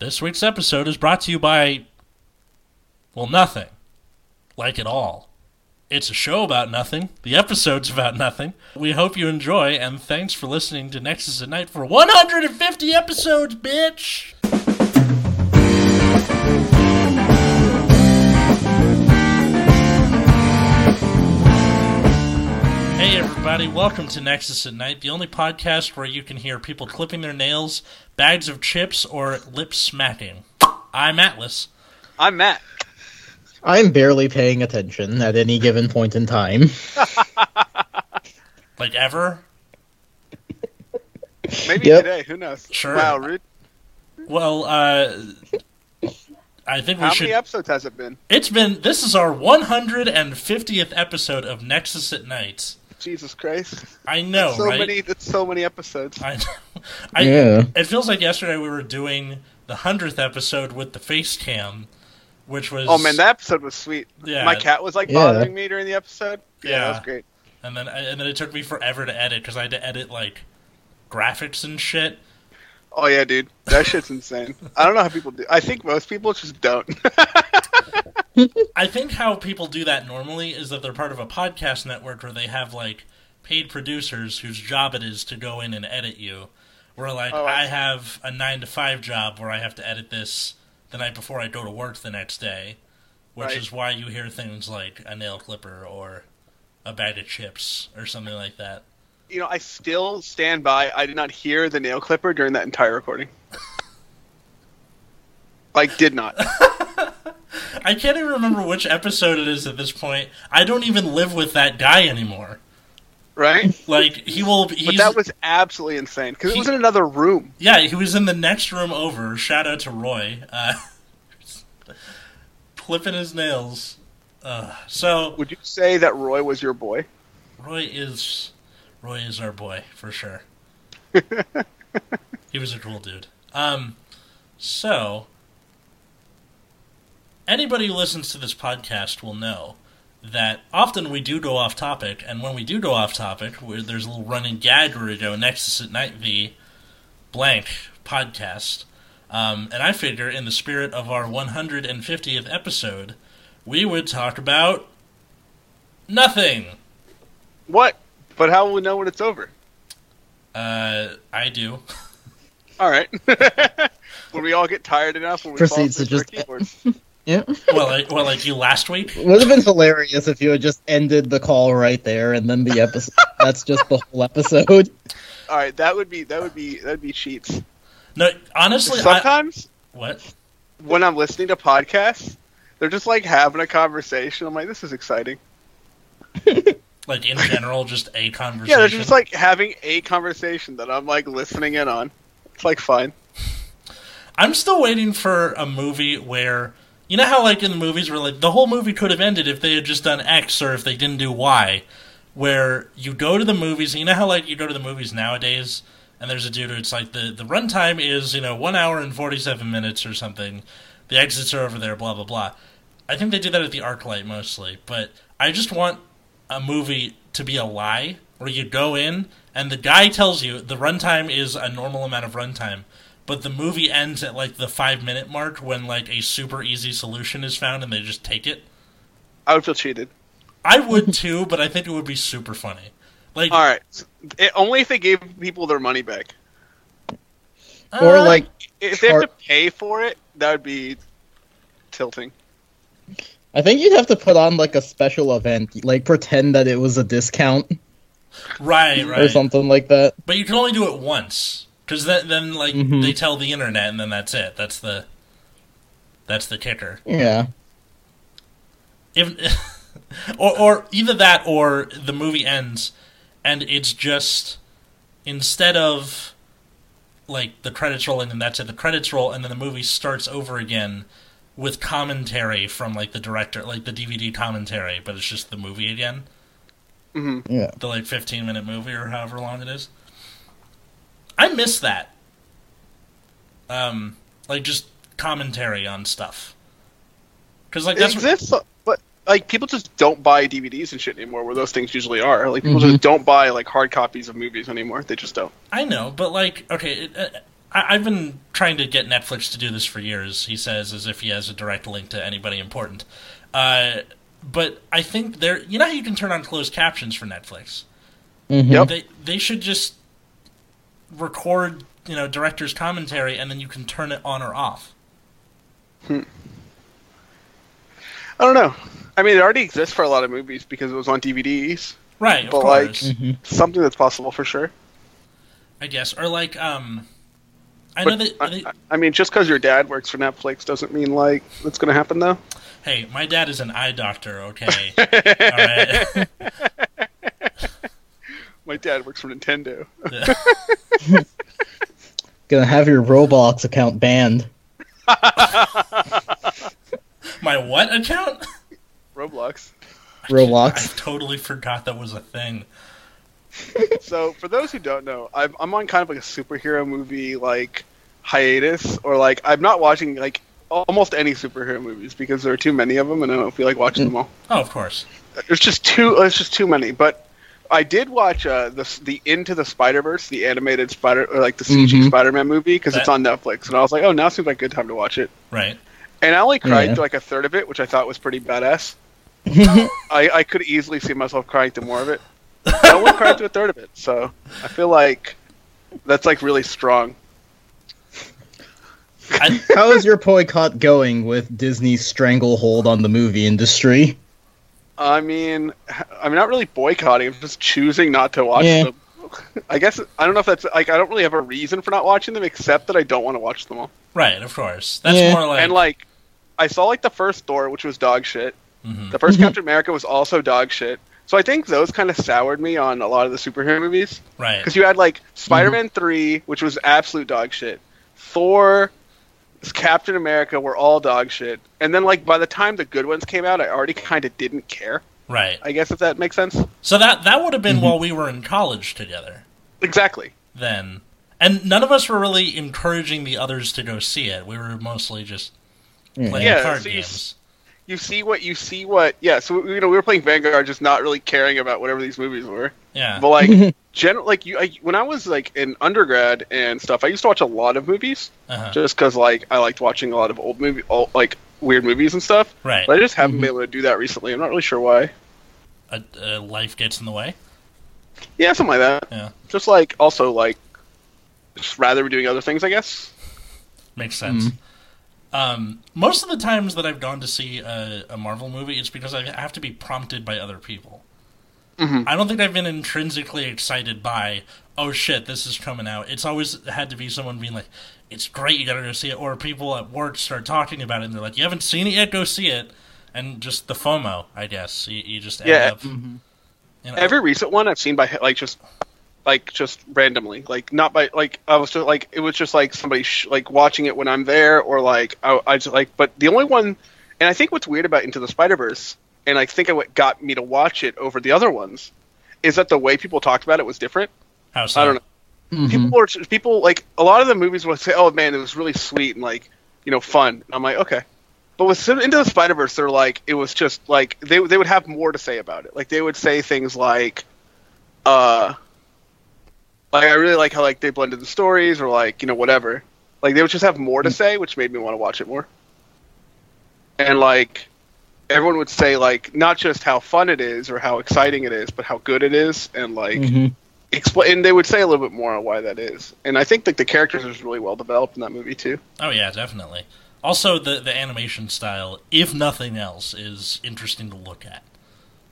This week's episode is brought to you by, well, nothing. Like it all. It's a show about nothing. The episode's about nothing. We hope you enjoy, and thanks for listening to Nexus at Night for 150 episodes, bitch! Everybody, welcome to Nexus at Night, the only podcast where you can hear people clipping their nails, bags of chips, or lip smacking. I'm Atlas. I'm Matt. I'm barely paying attention at any given point in time. Like ever? Maybe Yep. today. Who knows? Sure. Wow, rude. Well, uh, I think we How should. How many episodes has it been? It's been. This is our 150th episode of Nexus at Night. Jesus Christ. I know, so right? many. That's so many episodes. I know. I, Yeah. It feels like yesterday we were doing the hundredth episode with the face cam, which was Oh man, that episode was sweet. Yeah. My cat was like Yeah. bothering me during the episode. Yeah, Yeah. that was great. and then and then it took me forever to edit because I had to edit like graphics and shit. Oh yeah, dude, that shit's insane. I don't know how people do. I think most people just don't. I think how people do that normally is that they're part of a podcast network where they have like paid producers whose job it is to go in and edit you. Where like Oh, I I have a nine to five job where I have to edit this the night before I go to work the next day, which Right. is why you hear things like a nail clipper or a bag of chips or something like that. you know, I still stand by. I did not hear the nail clipper during that entire recording. like, did not. I can't even remember which episode it is at this point. I don't even live with that guy anymore. Right? Like he will. But that was absolutely insane because it He- was in another room. Yeah, he was in the next room over. Shout out to Roy. Uh, clipping his nails. Uh, so Would you say that Roy was your boy? Roy is Roy is our boy for sure. he was a cool dude. Um, so anybody who listens to this podcast will know that often we do go off topic, and when we do go off topic, where there's a little running gag where we go Nexus at Night V blank podcast. Um, and I figure, in the spirit of our 150th episode, we would talk about nothing. What? But how will we know when it's over? Uh, I do. All right. when we all get tired enough, when we Proceeds fall to asleep just- to our keyboards. Yeah. well, like, well, like you last week. It Would have been hilarious if you had just ended the call right there and then the episode. that's just the whole episode. All right, that would be that would be that would be cheats. No, honestly, I, Sometimes what? when I'm listening to podcasts, they're just like having a conversation. I'm like, this is exciting. Like in general, just a conversation. Yeah, they're just like having a conversation that I'm like listening in on. It's like fine. I'm still waiting for a movie where you know how like in the movies where like the whole movie could have ended if they had just done X or if they didn't do Y. Where you go to the movies, you know how like you go to the movies nowadays, and there's a dude. who It's like the the runtime is you know one hour and forty seven minutes or something. The exits are over there, blah blah blah. I think they do that at the ArcLight mostly, but I just want a movie to be a lie where you go in and the guy tells you the runtime is a normal amount of runtime, but the movie ends at like the five minute mark when like a super easy solution is found and they just take it. I would feel cheated. I would too, but I think it would be super funny. Like, All right, it, only if they gave people their money back. Or uh, like, If they have to pay for it, that would be tilting. I think you'd have to put on like a special event, like pretend that it was a discount right, right, or something like that. But you can only do it once because then, then like Mhm. they tell the internet and then that's it. That's the that's the kicker. Yeah. if or or either that or the movie ends and it's just instead of like the credits rolling and that's it the credits roll and then the movie starts over again with commentary from like the director like the DVD commentary but it's just the movie again hmm Yeah. the like 15 minute movie or however long it is I miss that um like just commentary on stuff cuz like It that's exists, but like people just don't buy DVDs and shit anymore. Where those things usually are. Like people Mhm. just don't buy like hard copies of movies anymore. They just don't. I know, but like, okay, it, uh, I, I've been trying to get Netflix to do this for years. He says as if he has a direct link to anybody important. Uh, but I think there, you know how you can turn on closed captions for Netflix. Mhm. Yep. They they should just record, you know, director's commentary, and then you can turn it on or off. I don't know. I mean, it already exists for a lot of movies because it was on DVDs. Right, of But, like- course. Mhm. Something that's possible for sure. I guess, or like, um, I know But, that. they- I, I mean, just because your dad works for Netflix doesn't mean like it's going to happen though. hey, my dad is an eye doctor. Okay, all right. My dad works for Nintendo. Gonna have your Roblox account banned. my what account? Roblox. Roblox. I Roblox. totally forgot that was a thing. So, for those who don't know, I'm, I'm on kind of like a superhero movie like hiatus, or like I'm not watching like almost any superhero movies because there are too many of them, and I don't feel like watching mm. them all. Oh, of course. There's just too. There's just too many. But I did watch uh, the the Into the Spider Verse, the animated Spider or like the CG Mhm. Spider-Man movie, because it's on Netflix, and I was like, oh, now seems like a good time to watch it. Right. And I only cried Yeah. to like a third of it, which I thought was pretty badass. I, I could easily see myself crying to more of it. I only cried to a third of it, so I feel like that's like really strong. I, How is your boycott going with Disney's stranglehold on the movie industry? I mean, I'm not really boycotting. I'm just choosing not to watch Yeah. them. I guess I don't know if that's like I don't really have a reason for not watching them except that I don't want to watch them all. right. Of course. That's Yeah. more like. and like, I saw like the first Thor, which was dog shit. Mhm. The 1st Mhm. Captain America was also dog shit. So I think those kind of soured me on a lot of the superhero movies. Right. Because you had like Spider-Man three, which was absolute dog shit. Thor, Captain America were all dog shit, and then like by the time the good ones came out, I already kind of didn't care. Right. I guess if that makes sense. So that that would have been Mhm. while we were in college together. Exactly. Then, and none of us were really encouraging the others to go see it. We were mostly just playing Yeah, card so you games. You see what you see what yeah. So you know we were playing Vanguard, just not really caring about whatever these movies were. Yeah. But like general like you I, when I was like in undergrad and stuff, I used to watch a lot of movies Uh-huh. just because like I liked watching a lot of old movie, old, like weird movies and stuff. Right. But I just haven't Mhm. been able to do that recently. I'm not really sure why. A, a life gets in the way. Yeah, something like that. Yeah. Just like also like just rather be doing other things, I guess. Makes sense. Um, most of the times that I've gone to see a, a Marvel movie, it's because I have to be prompted by other people. Mhm. I don't think I've been intrinsically excited by, oh shit, this is coming out. It's always had to be someone being like, it's great, you gotta go see it. Or people at work start talking about it and they're like, you haven't seen it yet, go see it. And just the FOMO, I guess. You, you just end Yeah. up. You know, Every recent one I've seen by like just like just randomly, like not by like I was just like it was just like somebody sh- like watching it when I'm there, or like I, I just like. But the only one, and I think what's weird about Into the Spider Verse, and I think what got me to watch it over the other ones, is that the way people talked about it was different. how so? I don't know. Mhm. people were people like a lot of the movies would say, "Oh man, it was really sweet and like you know fun." And I'm like, okay, but with Into the Spider Verse, they're like it was just like they they would have more to say about it. Like they would say things like, uh, like I really like how like they blended the stories or like you know whatever. Like they would just have more to say, which made me want to watch it more. And like everyone would say like not just how fun it is or how exciting it is, but how good it is and like Mhm. explain and they would say a little bit more on why that is and i think like the characters are really well developed in that movie too Oh yeah, definitely. Also, the the animation style, if nothing else, is interesting to look at,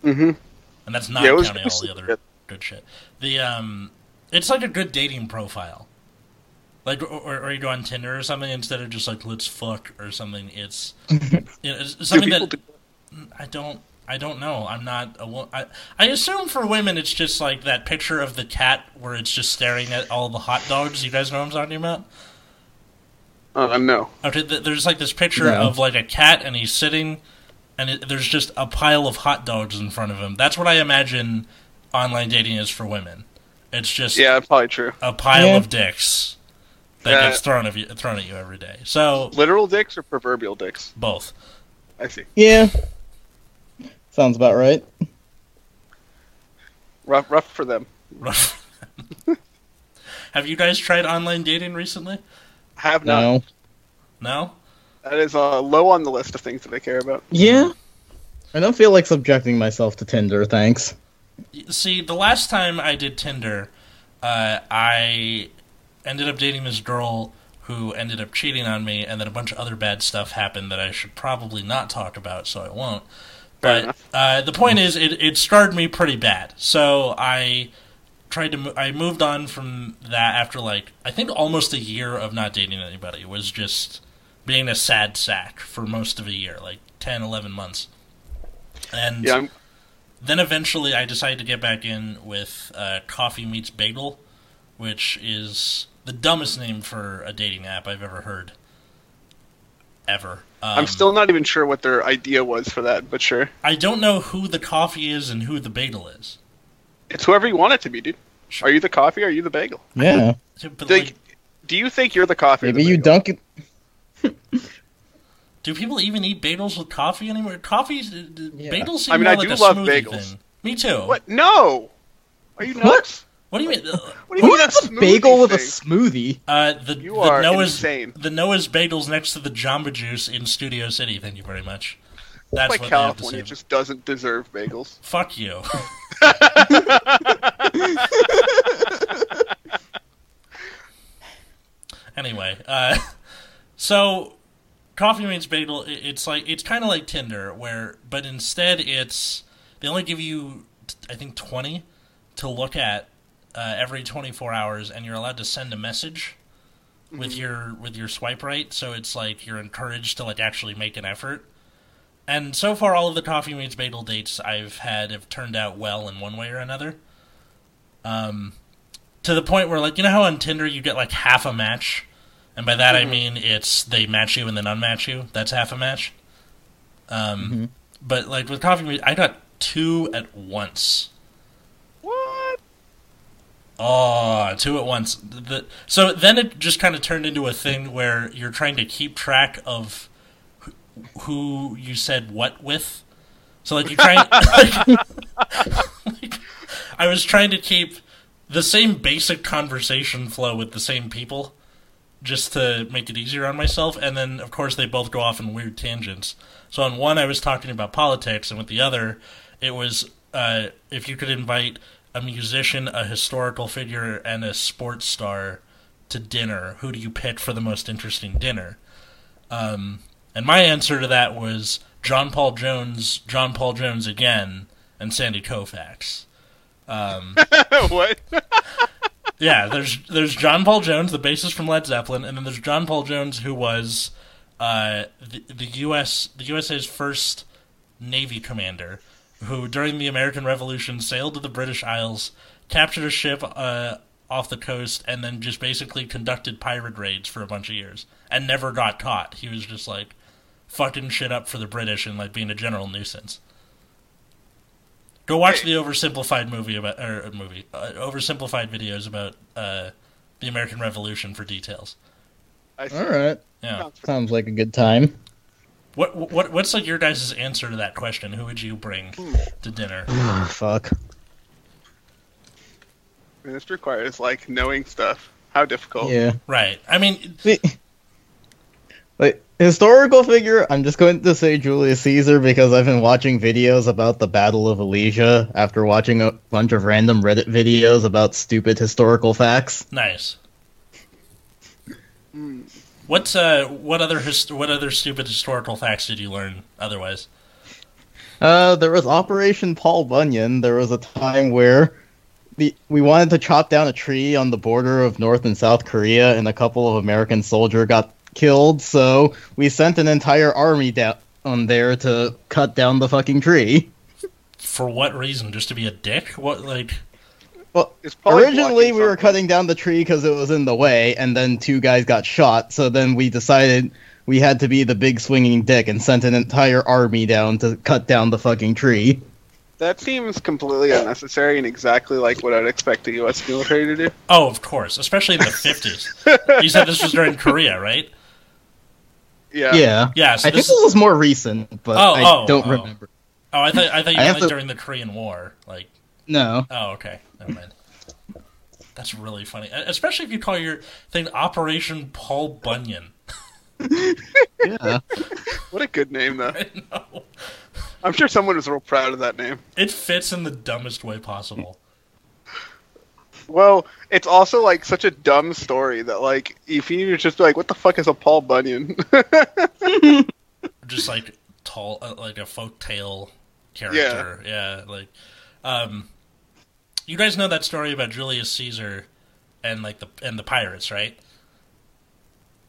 mm-hmm. and that's not Yeah, counting all the other good. good shit. The um, it's like a good dating profile. Like, or, or you go on Tinder or something instead of just like let's fuck or something. It's, you know, it's something that do- I don't. I don't know. I'm not a wo- I, I assume for women it's just like that picture of the cat where it's just staring at all the hot dogs. You guys know what I'm talking about? uh, no Okay, th- there's like this picture No. of like a cat, and he's sitting, and it, there's just a pile of hot dogs in front of him. That's what I imagine online dating is for women. It's just yeah that's probably true a pile Yeah. of dicks that Yeah. gets thrown at you, thrown at you every day. So literal dicks or proverbial dicks both. i see Yeah. Sounds about right. rough rough for them Rough. Have you guys tried online dating recently? Have not. No. No. That is uh, low on the list of things that I care about. Yeah. I don't feel like subjecting myself to Tinder, thanks. See, the last time I did Tinder, uh, I ended up dating this girl who ended up cheating on me, and then a bunch of other bad stuff happened that I should probably not talk about, so I won't. But uh, the point is, it, it scarred me pretty bad. So I tried to. I moved on from that after like I think almost a year of not dating anybody. It was just being a sad sack for most of a year, like 10, 11 months. And Yeah, I'm, then eventually I decided to get back in with uh, Coffee Meets Bagel, which is the dumbest name for a dating app I've ever heard. Ever. Um, I'm still not even sure what their idea was for that, but sure. I don't know who the coffee is and who the bagel is. It's whoever you want it to be, dude. Are you the coffee or are you the bagel? Yeah. But Like, like, do you think you're the coffee? or the Maybe you dunk it. do people even eat bagels with coffee anymore? Coffees, uh, Yeah. bagels seem I mean, more I like do a love smoothie bagels. thing. Me too. What? No. Are you nuts? What do you mean? What do you mean Who's that's a bagel with a smoothie? Uh, the, You the are Noah's insane. the Noah's Bagels next to the Jamba Juice in Studio City. Thank you very much. That's like what they have to California just doesn't deserve bagels. Fuck you. anyway, uh, so Coffee Meets Bagel, it's like it's kind of like Tinder, where but instead it's they only give you I think twenty to look at uh, every twenty four hours, and you're allowed to send a message with your with your swipe right. So it's like you're encouraged to like actually make an effort. And so far, all of the coffee meets bagel dates I've had have turned out well in one way or another. Um, to the point where, like, you know how on Tinder you get like half a match, and by that I mean it's they match you and then unmatch you. That's half a match. Um, but like with coffee I got two at once. What? Oh, two at once. The, so then it just kind of turned into a thing where you're trying to keep track of who, who you said what with. So like you try, like, like, I was trying to keep the same basic conversation flow with the same people, just to make it easier on myself. And then of course they both go off in weird tangents. So on one I was talking about politics, and with the other, it was uh, if you could invite a musician, a historical figure, and a sports star to dinner, who do you pick for the most interesting dinner? Um, and my answer to that was John Paul Jones, John Paul Jones again, and Sandy Koufax. Um, what? yeah, there's there's John Paul Jones, the bassist from Led Zeppelin, and then there's John Paul Jones, who was uh, the, the U.S. the USA's first Navy commander, who during the American Revolution sailed to the British Isles, captured a ship uh, off the coast, and then just basically conducted pirate raids for a bunch of years, and never got caught. He was just like fucking shit up for the British and like being a general nuisance. Go watch the oversimplified movie about or uh, movie uh, oversimplified videos about uh, the American Revolution for details. I see. All right. Yeah. Sounds Sounds like a good time. What what what's like your guys' answer to that question? Who would you bring to dinner? Oh, fuck. I mean, this requires like knowing stuff. How difficult? Yeah. Right. I mean, See, like historical figure, I'm just going to say Julius Caesar because I've been watching videos about the Battle of Alesia after watching a bunch of random Reddit videos about stupid historical facts. nice. Hmm. What's uh what other hist- what other stupid historical facts did you learn otherwise? Uh, there was Operation Paul Bunyan. There was a time where the we wanted to chop down a tree on the border of North and South Korea, and a couple of American soldier got killed. So we sent an entire army down on there to cut down the fucking tree. For what reason? Just to be a dick? What like? Well, It's originally blocking we were cutting down the tree because it was in the way, and then two guys got shot. So then we decided we had to be the big swinging dick and sent an entire army down to cut down the fucking tree. That seems completely unnecessary and exactly like what I'd expect the U.S. military to do. Oh, of course, especially in the fifties. you said this was during Korea, right? Yeah. Yeah. Yeah. So I think this. this was more recent, but Oh, I oh, don't oh. remember. Oh, I thought I thought you I meant like to- during the Korean War. Like, No. oh, okay, never mind. That's really funny, especially if you call your thing Operation Paul Bunyan. Yeah. What a good name, though. I know. I'm sure someone was real proud of that name. It fits in the dumbest way possible. Well, it's also like such a dumb story that like if you just like, what the fuck is a Paul Bunyan? Just like tall, uh, like a folk tale character. Yeah. like, um, you guys know that story about Julius Caesar and like the and the pirates, right?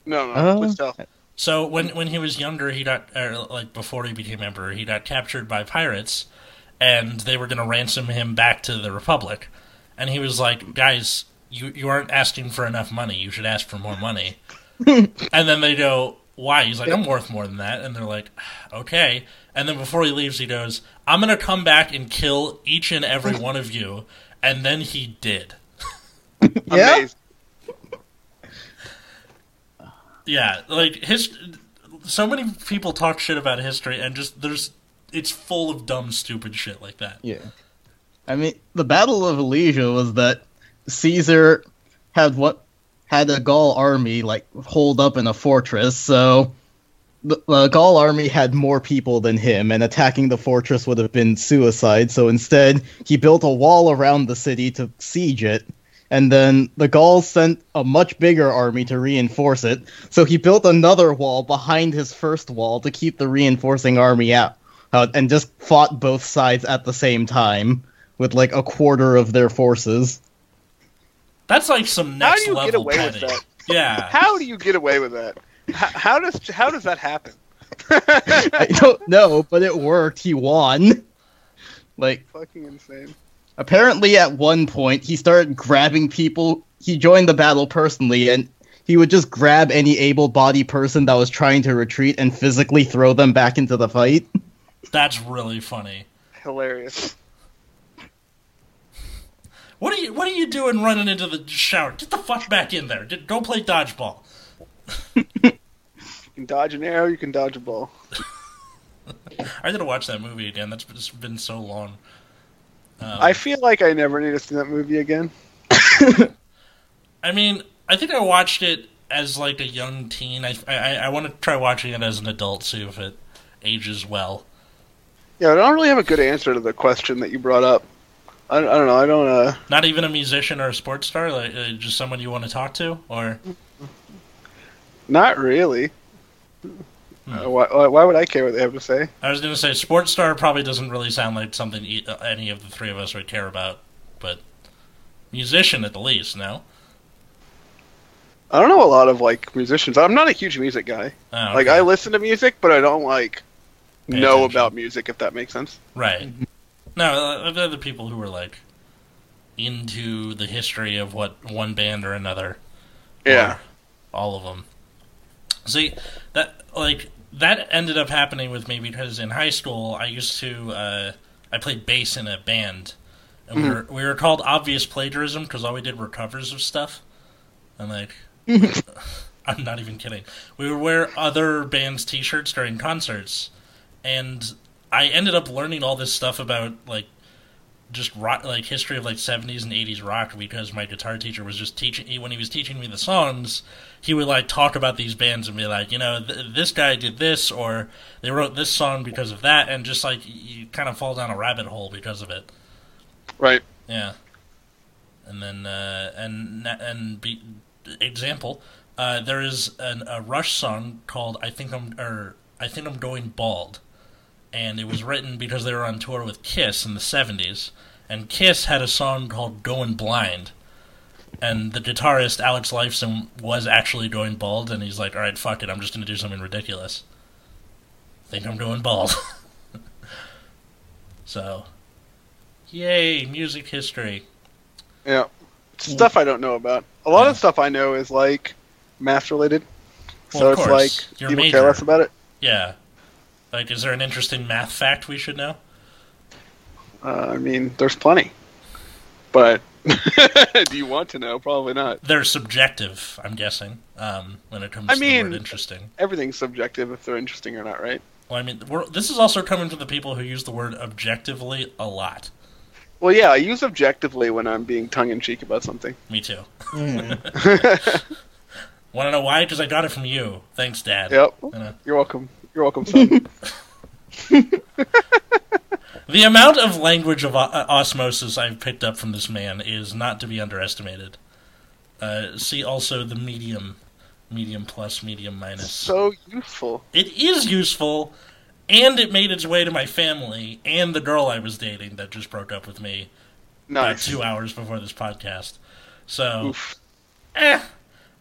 no, no, Oh. please tell. So when when he was younger, he got or like before he became emperor, he got captured by pirates, and they were going to ransom him back to the republic. And he was like, "Guys, you you aren't asking for enough money. You should ask for more money." and then they go, "Why?" He's like, "I'm worth more than that." And they're like, "Okay." And then before he leaves, he goes, "I'm going to come back and kill each and every one of you." And then he did. Yeah. Yeah, like his. So many people talk shit about history, and just there's it's full of dumb, stupid shit like that. Yeah. I mean, the Battle of Alesia was that Caesar had what had a Gaul army like holed up in a fortress, so the, the Gaul army had more people than him, and attacking the fortress would have been suicide. So instead, he built a wall around the city to siege it. And then the Gauls sent a much bigger army to reinforce it. So he built another wall behind his first wall to keep the reinforcing army out, out and just fought both sides at the same time with like a quarter of their forces. That's like some How next do you level get away petty. with that? Yeah, How do you get away with that? How, how does how does that happen? I don't know, but it worked. He won. Like Fucking insane. apparently at one point he started grabbing people. He joined the battle personally and he would just grab any able-bodied person that was trying to retreat and physically throw them back into the fight. that's really funny. Hilarious. What are you What are you doing running into the shower? Get the fuck back in there. Go play dodgeball. You can dodge an arrow, you can dodge a ball. I gotta watch that movie again. That's it's been so long. Um, I feel like I never need to see that movie again. I mean, I think I watched it as like a young teen. I I, I want to try watching it as an adult, see if it ages well. Yeah, I don't really have a good answer to the question that you brought up. I, I don't know. I don't. Uh, Not even a musician or a sports star, like uh, just someone you want to talk to, or not really. Hmm. Uh, why, why would I care what they have to say? I was gonna say sports star probably doesn't really sound like something e- uh, any of the three of us would care about, but musician at the least, no. I don't know a lot of like musicians. I'm not a huge music guy. Oh, Like. I listen to music, but I don't like Pay know attention. about music. If that makes sense. Right. No, uh, they're the people who are like into the history of what one band or another. Yeah. or all of them. See that like that ended up happening with me because in high school I used to uh, I played bass in a band, and we were we were called obvious plagiarism because all we did were covers of stuff, and like. I'm not even kidding. We would wear other bands' T-shirts during concerts, and I ended up learning all this stuff about like just rock, like history of like 70s and 80s rock because my guitar teacher was just teaching he, when he was teaching me the songs he would like talk about these bands and be like you know th- this guy did this or they wrote this song because of that and just like you kind of fall down a rabbit hole because of it. Right. yeah. And then uh and and be, example uh there is an, a rush song called i think i'm or i think i'm going bald and it was written because they were on tour with Kiss in the 70s, and Kiss had a song called Going Blind. And the guitarist Alex Lifeson was actually going bald, and he's like, "All right, fuck it, I'm just gonna do something ridiculous. Think I'm going bald." so, yay, music history. Yeah. Hmm. Stuff I don't know about. A lot of stuff I know is like math related. Well, so of it's course, like your people major. care less about it. Yeah, like, is there an interesting math fact we should know? Uh, I mean, there's plenty. But do you want to know? Probably not. They're subjective, I'm guessing. Um, when it comes I to the word interesting. Everything's subjective if they're interesting or not, right? Well, I mean, we're, this is also coming from the people who use the word objectively a lot. Well, yeah, I use objectively when I'm being tongue in cheek about something. Me too. Mm. Want to know why? Because I got it from you. Thanks, Dad. Yep. You know. You're welcome. You're welcome, son. The amount of language of o- osmosis I've picked up from this man is not to be underestimated. Uh, see also the medium, medium plus, medium minus. so useful. it is useful, and it made its way to my family and the girl I was dating that just broke up with me about Nice. two hours before this podcast. So, Oof. eh,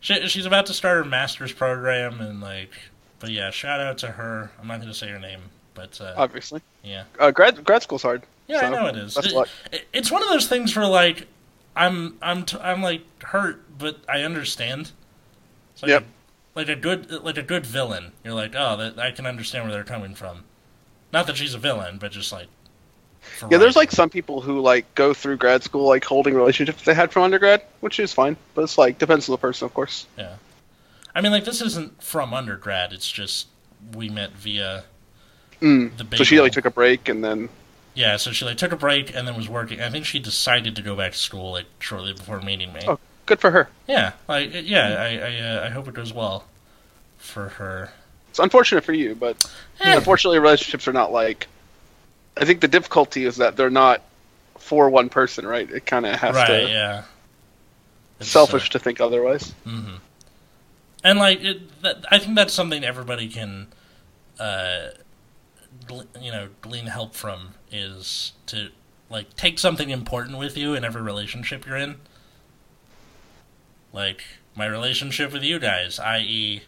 she, she's about to start her master's program, and like, but yeah, shout out to her. I'm not going to say her name, but uh, Obviously. yeah. Uh, grad grad school's hard. Yeah, I know it is. It- it's one of those things where like I'm I'm t- I'm like hurt, but I understand. It's like Yep. a, like a good like a good villain. You're like, oh, that, I can understand where they're coming from. Not that she's a villain, but just like. Yeah, there's like some people who like go through grad school like holding relationships they had from undergrad, which is fine. But it's like depends on the person, of course. Yeah. I mean, like this isn't from undergrad. It's just we met via Mm. the. So she like took a break and then Yeah, so she like took a break and then was working. I think she decided to go back to school like shortly before meeting me. Oh. good for her. Yeah, like yeah, I I, uh, I hope it goes well for her. It's unfortunate for you, but Eh. unfortunately relationships are not like. I think the difficulty is that they're not for one person, right? It kind of has right, to yeah. It's, selfish to think otherwise. Uh, hmm And like, it, that, I think that's something everybody can, uh, gl- you know, glean help from is to like take something important with you in every relationship you're in. Like my relationship with you guys, i.e.,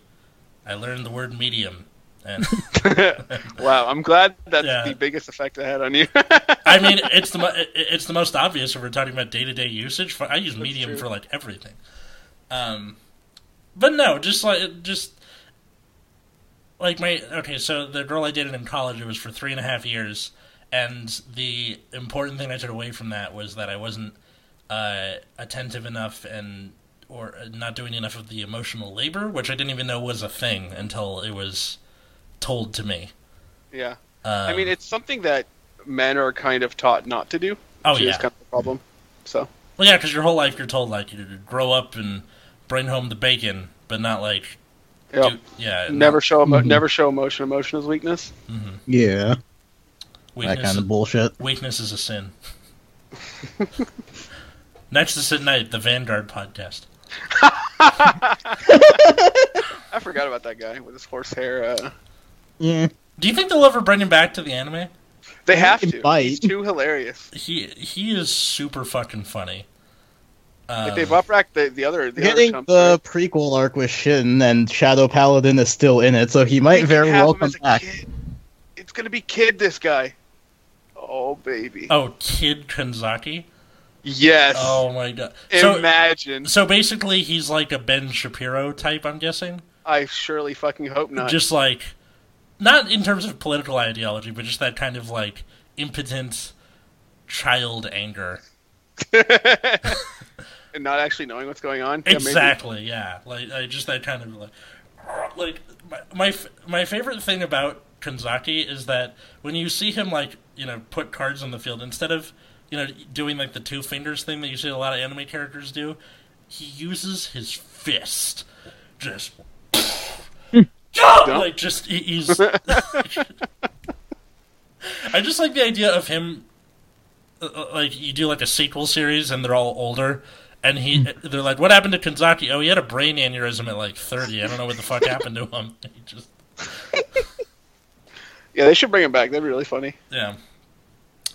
I learned the word medium, and wow, I'm glad that's Yeah. the biggest effect I had on you. I mean, it's the mo- it's the most obvious if we're talking about day to day usage. For I use That's Medium true. for like everything. Um, but no, just like just like my okay. So the girl I dated in college, it was for three and a half years, and the important thing I took away from that was that I wasn't uh, attentive enough and or not doing enough of the emotional labor, which I didn't even know was a thing until it was told to me. yeah, Um, I mean it's something that men are kind of taught not to do. oh yeah, is kind of a problem. So Well, yeah, because your whole life you're told like you grow up and bring home the bacon, but not like yeah, do- yeah, never show emo- Mhm. never show emotion. Emotion is weakness. hmm Yeah, Weakness, that kind of bullshit. weakness is a sin. Nexus at Night, the Vanguard podcast. I forgot about that guy with his horse hair. Uh, Yeah, Do you think they'll ever bring him back to the anime? they have to. bite. He's too hilarious. He he is super fucking funny. Um, Like they brought back the the other the getting other chumps, the prequel arc with Shin and Shadow Paladin is still in it, so he might We very can well come back. kid. It's gonna be kid. This guy. Oh baby. oh, Kid Kanzaki. Yes. Oh my god. So Imagine. so basically, he's like a Ben Shapiro type. I'm guessing. I surely fucking hope not. just like not in terms of political ideology, but just that kind of like impotent child anger. and not actually knowing what's going on. Exactly, yeah. Like I just that kind of like like my my, my favorite thing about Kanzaki is that when you see him like you know put cards on the field instead of you know doing like the two fingers thing that you see a lot of anime characters do, he uses his fist just. like just he- he's I just like the idea of him uh, uh, like you do like a sequel series and they're all older and he they're like what happened to Kanzaki? Oh, he had a brain aneurysm at like 30. I don't know what the fuck happened to him. He just Yeah, they should bring him back. That'd be really funny. yeah.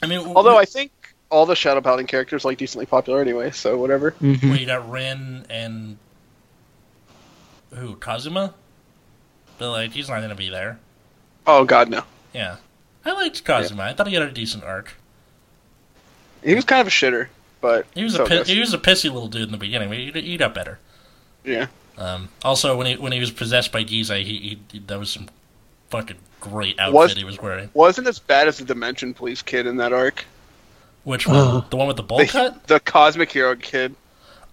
I mean, w- Although I think all the Shadow Paladin characters like decently popular anyway, so whatever. Mhm. we got Rin and who Kazuma, but like he's not gonna be there. Oh god, no. Yeah, I liked Kazuma. I thought he had a decent arc. He was kind of a shitter, but He was so a pi- he was a pissy little dude in the beginning, but he, he got better. yeah. Um, also, when he when he was possessed by Giza, he, he that was some fucking great outfit Was- he was wearing. Wasn't as bad as the Dimension Police kid in that arc. Which one? Ugh. the one with the bowl The, cut? the Cosmic Hero kid.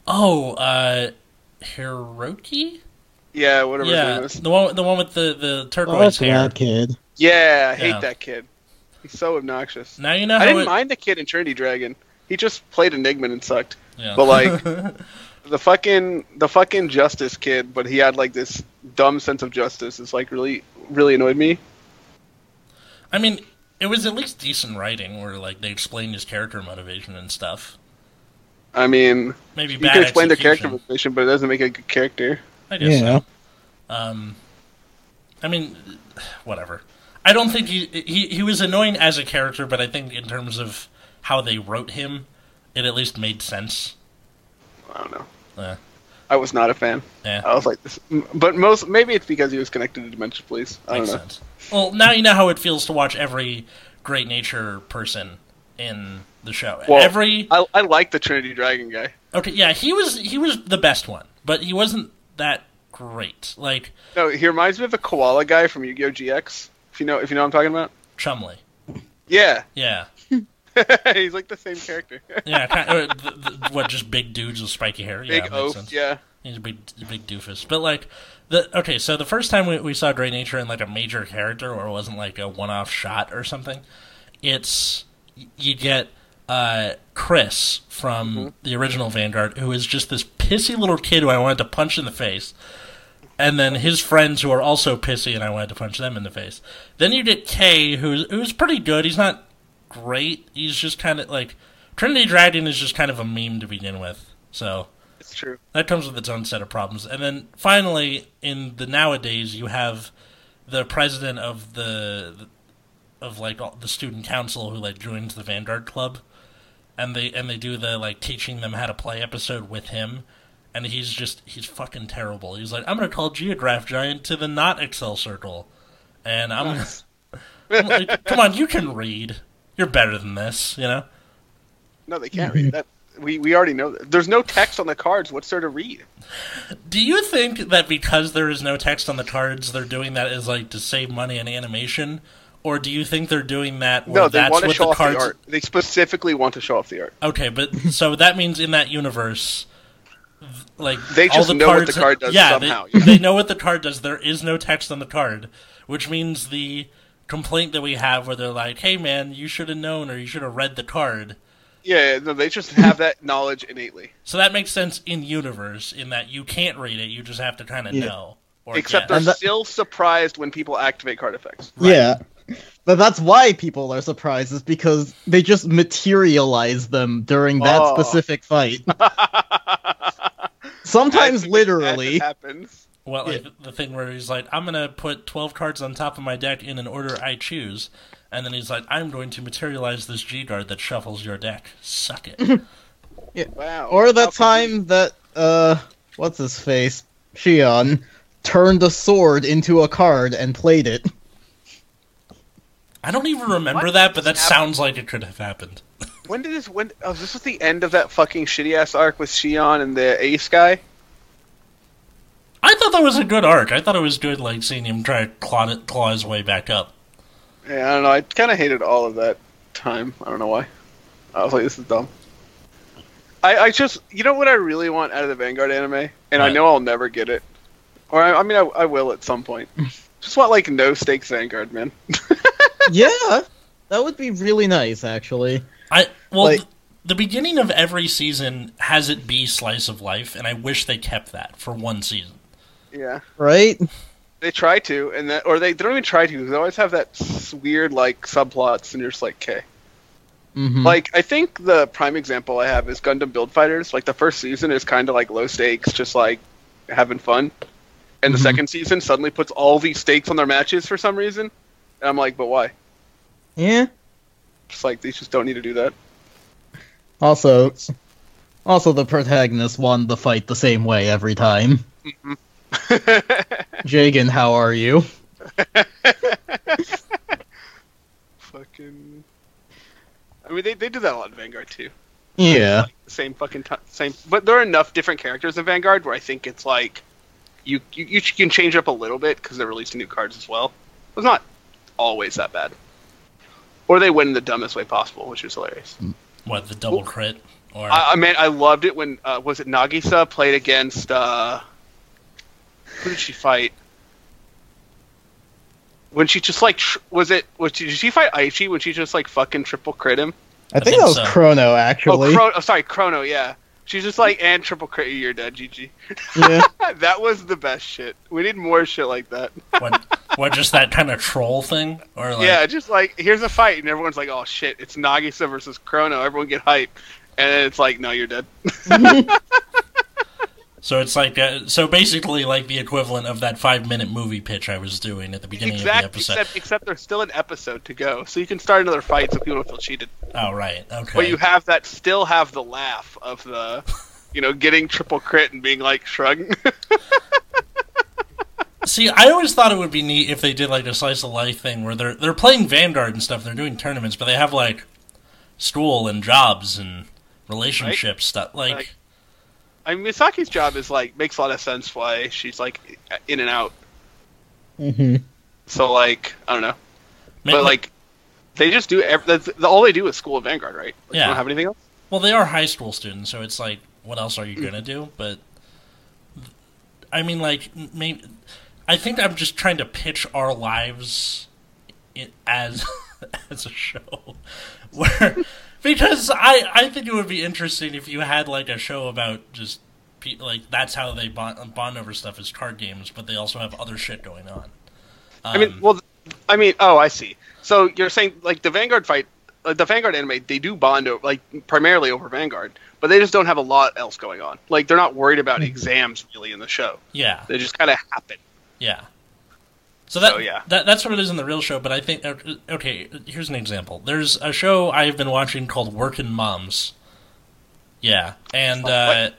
Oh, uh, Hiroki. Yeah, whatever his Yeah, name is. the one the one with the the Oh, turquoise that's hair. that kid. Yeah, I hate Yeah. that kid. He's so obnoxious. Now you know I how didn't it, mind the kid in Trinity Dragon. He just played Enigma and sucked. Yeah. But like the fucking the fucking Justice kid, but he had like this dumb sense of justice. It's like really really annoyed me. I mean, it was at least decent writing where like they explained his character motivation and stuff. I mean, Maybe you can explain the character motivation, but it doesn't make a good character. I guess Yeah. so. Um, I mean, whatever. I don't think he, he he was annoying as a character, but I think in terms of how they wrote him, it at least made sense. I don't know. Yeah. I was not a fan. Yeah, I was like, this, but most maybe it's because he was connected to Dimension Police. I don't makes know. sense. Well, now you know how it feels to watch every great nature person in the show. Well, every I, I like the Trinity Dragon guy. okay, yeah, he was he was the best one, but he wasn't that great. Like No, he reminds me of the koala guy from Yu-Gi-Oh! GX. If you know, if you know what I'm talking about. Chumley. Yeah, Yeah, he's like the same character. yeah. Kind of, the, the, what just big dudes with spiky hair? Big yeah, makes oaf. sense. Yeah. He's a big, big doofus. But like the okay, so the first time we, we saw Great Nature in like a major character, or it wasn't like a one-off shot or something, it's you get uh, Chris from the original Vanguard, who is just this pissy little kid who I wanted to punch in the face, and then his friends who are also pissy, and I wanted to punch them in the face. Then you get Kay, who's who's pretty good. He's not great. He's just kind of like Trinity Dragon is just kind of a meme to begin with. So It's true. that comes with its own set of problems. And then finally, in the nowadays, you have the president of the of like all, the student council who like joins the Vanguard Club, and they and they do the like teaching them how to play episode with him. And he's just he's fucking terrible. He's like, I'm gonna call Geograph Giant to the not Accel circle, and I'm, I'm like, come on, you can read. You're better than this, you know. No, they can't read that. We we already know that. There's no text on the cards. What's there to read? Do you think that because there is no text on the cards, they're doing that as like to save money in animation, or do you think they're doing that where No, they that's want to what show the off cards? the art. They specifically want to show off the art. Okay, but so that means in that universe, like They all just the know what the card does yeah, somehow, They, yeah. they know what the card does. There is no text on the card, which means the complaint that we have, where they're like, "Hey, man, you should have known, or you should have read the card." Yeah, no, they just have that knowledge innately. So that makes sense in universe, in that you can't read it; you just have to kind of Yeah. know. Or Except guess. they're And that- still surprised when people activate card effects. Yeah. But that's why people are surprised, is because they just materialize them during that Oh. specific fight. Sometimes literally. as happens. Well, like the thing where he's like, "I'm gonna put twelve cards on top of my deck in an order I choose," and then he's like, "I'm going to materialize this G guard that shuffles your deck. Suck it." yeah. Wow. Or How that could time that, uh, what's his face? Shion turned a sword into a card and played it. I don't even remember What that, but that happened? sounds like it could have happened. When did this? When? Oh, this was the end of that fucking shitty ass arc with Shion and the Ace guy. I thought that was a good arc. I thought it was good, like seeing him try to claw, it, claw his way back up. Yeah, I don't know. I kind of hated all of that time. I don't know why. I was like, this is dumb. I, I just, you know what I really want out of the Vanguard anime, and I know I'll never get it, or I, I mean, I, I will at some point. just want like no stakes Vanguard, man. yeah, that would be really nice, actually. I well, Like- th- the beginning of every season has it be slice of life, and I wish they kept that for one season. Yeah, Right? they try to, and that, or they, they don't even try to. They always have that weird like subplots, and you're just like, okay. hmm Like I think the prime example I have is Gundam Build Fighters. Like the first season is kind of like low stakes, just like having fun, and the Mhm. second season suddenly puts all these stakes on their matches for some reason, and I'm like, but why? yeah. Just like these just don't need to do that. Also, also the protagonist won the fight the same way every time. Jagan, how are you? fucking. I mean, they, they do that a lot in Vanguard too. Yeah. Same fucking t- same, but there are enough different characters in Vanguard where I think it's like you you, you can change up a little bit because they're releasing new cards as well. It's not always that bad. Or they win in the dumbest way possible, which is hilarious. What the double crit or I, I mean, I loved it when uh, was it Nagisa played against uh, who did she fight? When she just like tr- was it was she, did she fight Aichi when she just like fucking triple crit him? I think that was so. Chrono Oh, actually. Chrono, oh, sorry, Chrono. Yeah, she's just like and triple crit. You're dead, GG. yeah. that was the best shit. We need more shit like that. What, what, just that kind of troll thing? Or like, yeah, just like here's a fight, and everyone's like, "Oh shit, it's Nagisa versus Chrono." Everyone get hype, and it's like, "No, you're dead." So it's like, uh, so basically, like the equivalent of that five-minute movie pitch I was doing at the beginning of the exactly. episode. Except, except there's still an episode to go, so you can start another fight, so people don't feel cheated. Oh, right. Okay. But you have that still have the laugh of the, you know, getting triple crit and being like shrug. See, I always thought it would be neat if they did like a slice of life thing where they're they're playing Vanguard and stuff. They're doing tournaments, but they have like school and jobs and relationship stuff. Like, Like- I mean, Misaki's job is like makes a lot of sense why she's like in and out. hmm So like I don't know, ma- but like they just do ev- that's, the, all they do is School of Vanguard, right? Like, Yeah. Don't have anything else. well, they are high school students, so it's like, what else are you Hmm. gonna do? But I mean, like, maybe I think I'm just trying to pitch our lives as as a show where because I I think it would be interesting if you had like a show about just pe- like that's how they bond, bond over stuff is card games, but they also have other shit going on. I mean, Um, well, I mean, oh, I see. So you're saying like the Vanguard fight, like the Vanguard anime, they do bond over, like primarily over Vanguard, but they just don't have a lot else going on. Like they're not worried about exams really in the show. yeah, They just kind of happen. yeah. So that, So, yeah. that that's what it is in the real show. But I think uh, okay, here's an example. There's a show I've been watching called Workin' Moms. Yeah, and Oh, uh,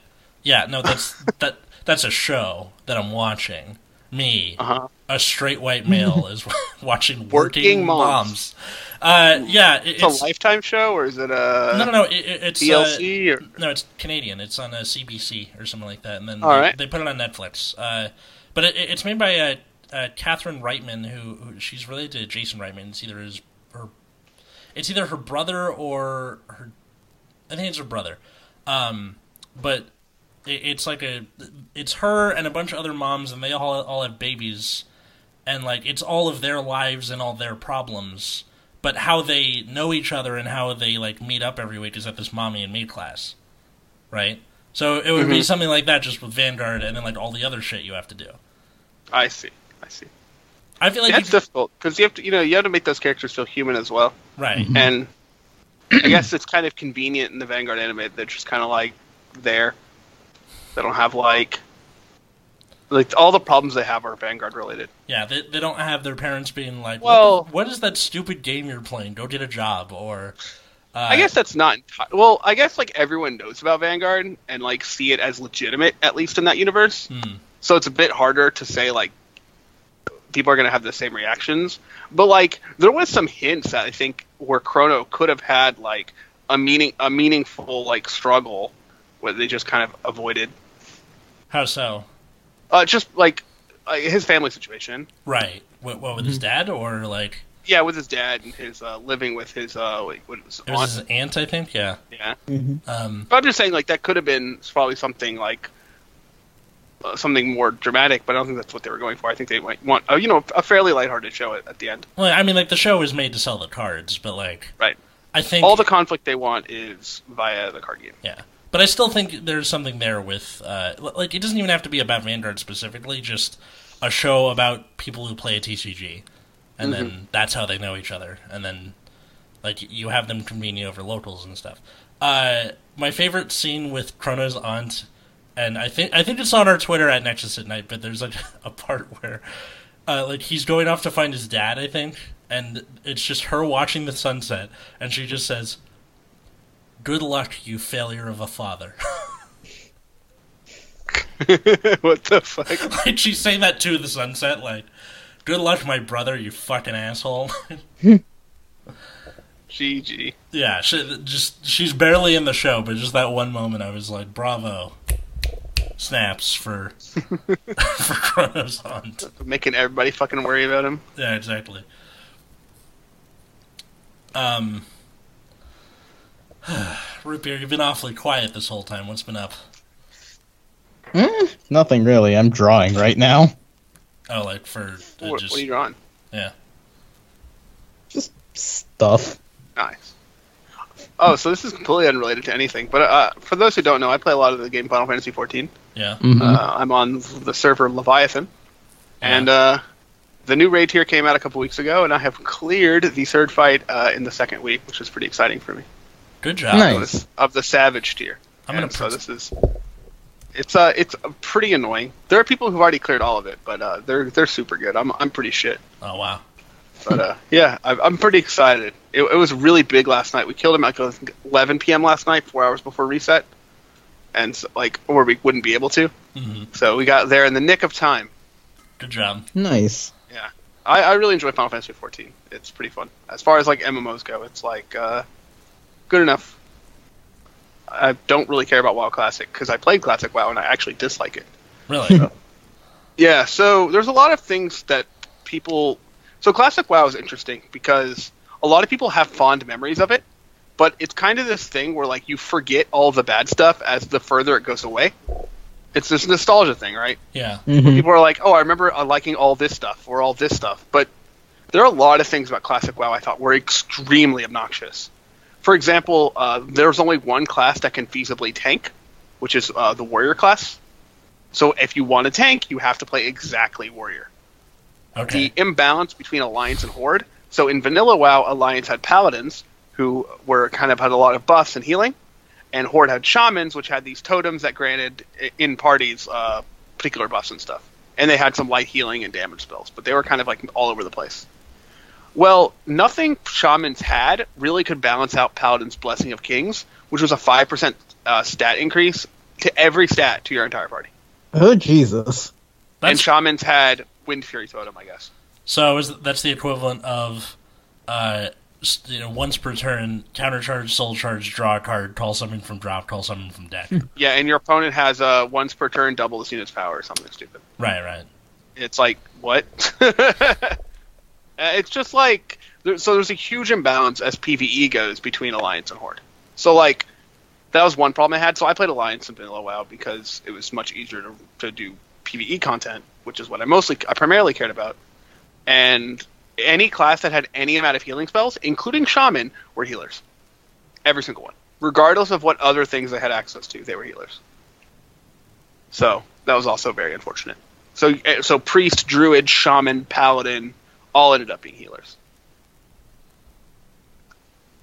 yeah, no, that's that that's a show that I'm watching. Me, Uh huh. a straight white male, is watching Working, Working Moms. Moms. Uh, yeah, it- It's, it's a Lifetime show, or is it a no, no, no. It, it- it's uh, or No, it's Canadian. It's on a CBC or something like that, and then All they, right. they put it on Netflix. Uh, but it, it's made by uh, uh, Catherine Reitman, who, who she's related to Jason Reitman. It's either his her, it's either her brother or her. I think it's her brother, um, but it, it's like a it's her and a bunch of other moms, and they all all have babies, and like it's all of their lives and all their problems. But how they know each other and how they like meet up every week is at this mommy and me class, right? So it would be Mhm. something like that, just with Vanguard, and then like all the other shit you have to do. I see. I see. I feel like Yeah, you difficult because you have to, you know, you have to make those characters feel human as well. right. Mhm. And I guess it's kind of convenient in the Vanguard anime. They're just kind of like there. They don't have like like all the problems they have are Vanguard related. Yeah, they, they don't have their parents being like, Well- what, the- what is that stupid game you're playing? Go get a job." Or uh, I guess that's not enti- well. I guess like everyone knows about Vanguard and like see it as legitimate at least in that universe. hmm, So it's a bit harder to say like people are going to have the same reactions. But like there was some hints that I think where Chrono could have had like a meaning a meaningful like struggle where they just kind of avoided. how so? Uh, just like uh, his family situation. Right. What, what with his dad or like Yeah, with his dad and his uh, living with his uh, wait, what was it was his aunt? I think. Yeah. Yeah, hmm Um, but I'm just saying like that could have been probably something like something more dramatic, but I don't think that's what they were going for. I think they might want uh, you know a fairly lighthearted show at, at the end. well, I mean, like the show is made to sell the cards, but like, Right. I think All the conflict they want is via the card game. Yeah, but I still think there's something there with uh, like it doesn't even have to be about Vanguard specifically, just a show about people who play a TCG, and then that's how they know each other, and then like you have them convening over locals and stuff. Uh, my favorite scene with Chrono's aunt, and I think I think it's on our Twitter at Nexus at Night, but there's like a part where uh, like he's going off to find his dad, I think, and it's just her watching the sunset, and she just says. Good luck, you failure of a father. what the fuck? like she's saying that to the sunset, like, good luck, my brother, you fucking asshole. GG. yeah, she, just she's barely in the show, but just that one moment, I was like, bravo, snaps for for Chrono's aunt. Making everybody fucking worry about him. Yeah, exactly. Um, Root beer, you've been awfully quiet this whole time. What's been up? Mm, nothing really. I'm drawing right now. Oh, like for uh, What, just what are you drawing? Yeah, just stuff. Nice. Oh, so this is completely unrelated to anything. But uh, for those who don't know, I play a lot of the game Final Fantasy XIV. Yeah. Mhm. Uh, I'm on the server Leviathan, and uh, the new raid tier came out a couple weeks ago, and I have cleared the third fight uh, in the second week, which is pretty exciting for me. Good job. Nice. Of this- Of the Savage tier. I'm gonna And so put- this is. It's uh, it's uh, pretty annoying. There are people who've already cleared all of it, but uh, they're they're super good. I'm I'm pretty shit. Oh wow. But uh, yeah, I, I'm pretty excited. It, it was really big last night. We killed him at like 11 p.m. last night, four hours before reset, and like, or we wouldn't be able to. hmm So we got there in the nick of time. Good job. Nice. Yeah, I, I really enjoy Final Fantasy 14. It's pretty fun. As far as like MMOs go, it's like uh, good enough. I don't really care about WoW Classic because I played Classic WoW and I actually dislike it. Really. Yeah, so there's a lot of things that people. So Classic WoW is interesting because a lot of people have fond memories of it, but it's kind of this thing where like you forget all the bad stuff as the further it goes away. It's this nostalgia thing, right? yeah. Mhm. People are like, "Oh, I remember uh, liking all this stuff or all this stuff," but there are a lot of things about Classic WoW I thought were extremely obnoxious. For example, uh, there's only one class that can feasibly tank, which is uh, the Warrior class. So if you want to tank, you have to play exactly Warrior. Okay. The imbalance between Alliance and Horde. So in Vanilla WoW, Alliance had Paladins, who were kind of had a lot of buffs and healing, and Horde had Shamans, which had these totems that granted in parties uh, particular buffs and stuff. And they had some light healing and damage spells, but they were kind of like all over the place. Well, nothing Shamans had really could balance out Paladin's Blessing of Kings, which was a 5% uh, stat increase to every stat to your entire party. Oh Jesus. and Shamans had Windfury Totem, I guess. so is, that's the equivalent of, uh, s- you know, once per turn, countercharge, soul charge, draw a card, call something from drop, call something from deck. Yeah, and your opponent has uh, once per turn double this unit's power or something stupid. right. Right. It's like what? Uh, it's just like there, so. There's a huge imbalance as PVE goes between Alliance and Horde. So like that was one problem I had. So I played Alliance in Vanilla WoW because it was much easier to, to do PVE content, which is what I mostly I primarily cared about. And any class that had any amount of healing spells, including Shaman, were healers. Every single one, regardless of what other things they had access to, they were healers. So that was also very unfortunate. So eh, so priest, druid, shaman, paladin, all ended up being healers.